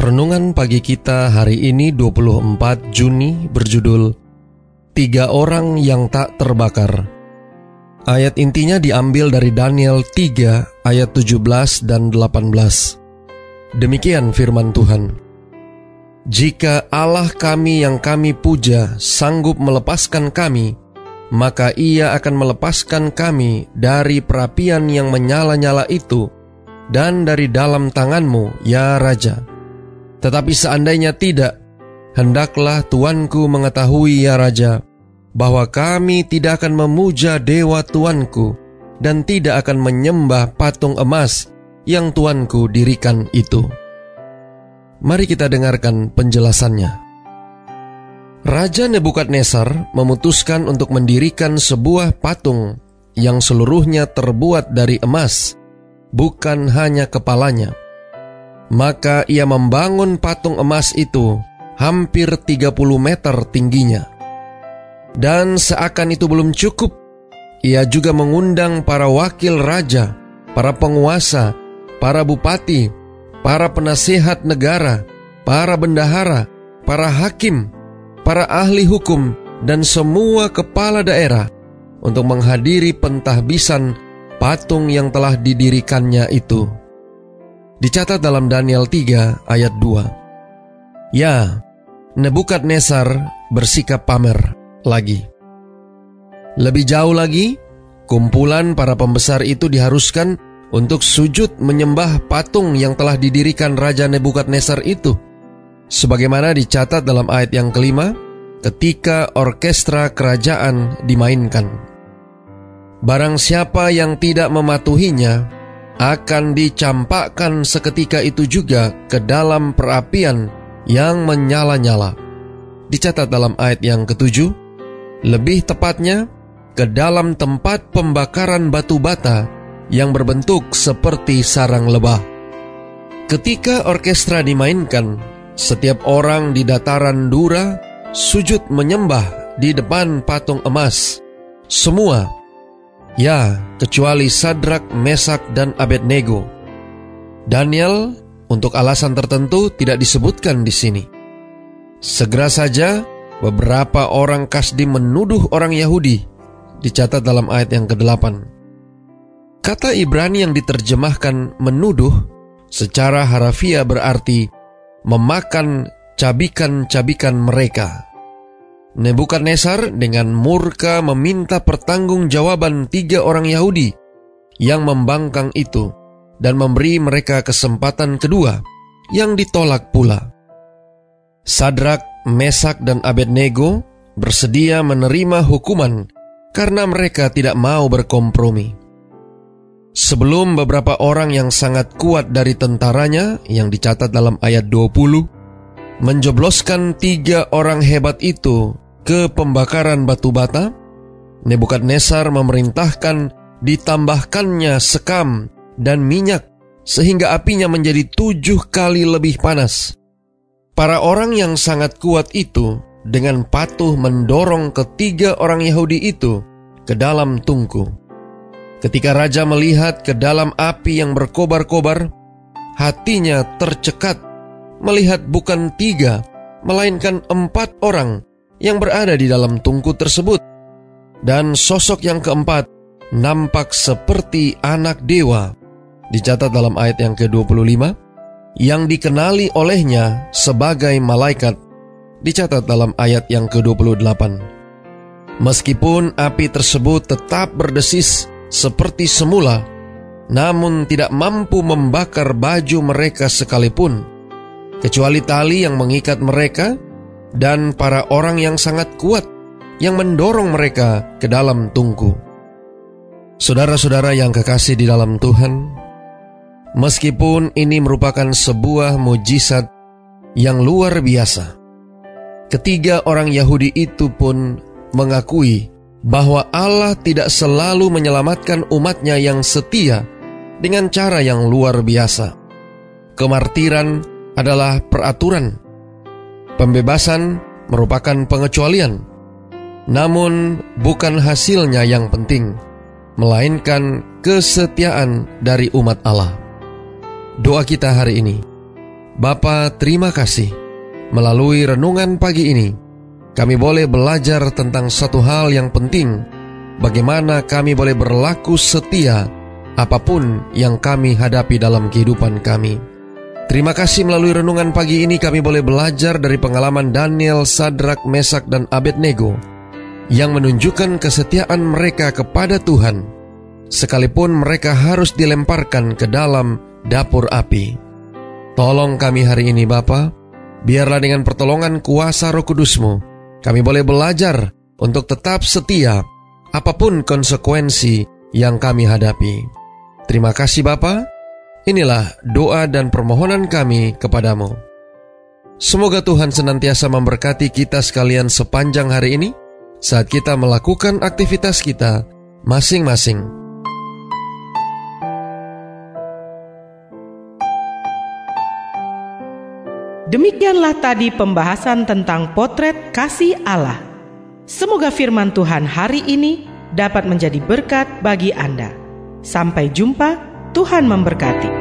Renungan pagi kita hari ini 24 Juni berjudul Tiga Orang Yang Tak Terbakar. Ayat intinya diambil dari Daniel 3 ayat 17 dan 18. Demikian firman Tuhan. Jika Allah kami yang kami puja sanggup melepaskan kami, maka ia akan melepaskan kami dari perapian yang menyala-nyala itu dan dari dalam tanganmu, ya Raja. Tetapi seandainya tidak, hendaklah tuanku mengetahui ya Raja, bahwa kami tidak akan memuja dewa tuanku dan tidak akan menyembah patung emas yang tuanku dirikan itu. Mari kita dengarkan penjelasannya. Raja Nebukadnezar memutuskan untuk mendirikan sebuah patung yang seluruhnya terbuat dari emas, bukan hanya kepalanya. Maka ia membangun patung emas itu hampir 30 meter tingginya. Dan seakan itu belum cukup, ia juga mengundang para wakil raja, para penguasa, para bupati, para penasihat negara, para bendahara, para hakim, para ahli hukum, dan semua kepala daerah untuk menghadiri pentahbisan patung yang telah didirikannya itu. Dicatat dalam Daniel 3 ayat 2. Ya, Nebukadnezar bersikap pamer lagi. Lebih jauh lagi, kumpulan para pembesar itu diharuskan untuk sujud menyembah patung yang telah didirikan Raja Nebukadnezar itu. Sebagaimana dicatat dalam ayat yang kelima, ketika orkestra kerajaan dimainkan. Barang siapa yang tidak mematuhinya, akan dicampakkan seketika itu juga ke dalam perapian yang menyala-nyala. Dicatat dalam ayat yang ketujuh, lebih tepatnya ke dalam tempat pembakaran batu bata yang berbentuk seperti sarang lebah. Ketika orkestra dimainkan, setiap orang di dataran Dura sujud menyembah di depan patung emas. Semua Ya, kecuali Sadrak, Mesak, dan Abednego. Daniel, untuk alasan tertentu, tidak disebutkan di sini. Segera saja, beberapa orang Kasdi menuduh orang Yahudi, dicatat dalam ayat yang ke-8. Kata Ibrani yang diterjemahkan menuduh secara harafiah berarti memakan cabikan-cabikan mereka. Nebukadnezar dengan murka meminta pertanggungjawaban tiga orang Yahudi yang membangkang itu dan memberi mereka kesempatan kedua yang ditolak pula. Sadrak, Mesak, dan Abednego bersedia menerima hukuman karena mereka tidak mau berkompromi. Sebelum beberapa orang yang sangat kuat dari tentaranya yang dicatat dalam ayat 20 menjebloskan tiga orang hebat itu ke pembakaran batu bata, Nebukadnezar memerintahkan ditambahkannya sekam dan minyak sehingga apinya menjadi tujuh kali lebih panas. Para orang yang sangat kuat itu dengan patuh mendorong ketiga orang Yahudi itu ke dalam tungku. Ketika raja melihat ke dalam api yang berkobar-kobar, hatinya tercekat melihat bukan tiga, melainkan empat orang yang berada di dalam tungku tersebut. Dan sosok yang keempat nampak seperti anak dewa, dicatat dalam ayat yang ke-25, yang dikenali olehnya sebagai malaikat, dicatat dalam ayat yang ke-28. Meskipun api tersebut tetap berdesis seperti semula, namun tidak mampu membakar baju mereka sekalipun kecuali tali yang mengikat mereka dan para orang yang sangat kuat yang mendorong mereka ke dalam tungku. Saudara-saudara yang kekasih di dalam Tuhan, meskipun ini merupakan sebuah mujizat yang luar biasa, Ketiga orang Yahudi itu pun mengakui bahwa Allah tidak selalu menyelamatkan umatnya yang setia dengan cara yang luar biasa. Kemartiran adalah peraturan. Pembebasan merupakan pengecualian. Namun bukan hasilnya yang penting, melainkan kesetiaan dari umat Allah. Doa kita hari ini. Bapa, terima kasih Melalui renungan pagi ini, kami boleh belajar tentang satu hal yang penting, bagaimana kami boleh berlaku setia apa pun yang kami hadapi dalam kehidupan kami. Terima kasih melalui renungan pagi ini kami boleh belajar dari pengalaman Daniel, Sadrak, Mesak, dan Abednego yang menunjukkan kesetiaan mereka kepada Tuhan, sekalipun mereka harus dilemparkan ke dalam dapur api. Tolong kami hari ini Bapak, Biarlah dengan pertolongan kuasa roh kudusmu, kami boleh belajar untuk tetap setia apa pun konsekuensi yang kami hadapi. Terima kasih Bapa. Inilah doa dan permohonan kami kepadamu. Semoga Tuhan senantiasa memberkati kita sekalian sepanjang hari ini saat kita melakukan aktivitas kita masing-masing. Demikianlah tadi pembahasan tentang potret kasih Allah. Semoga firman Tuhan hari ini dapat menjadi berkat bagi Anda. Sampai jumpa, Tuhan memberkati.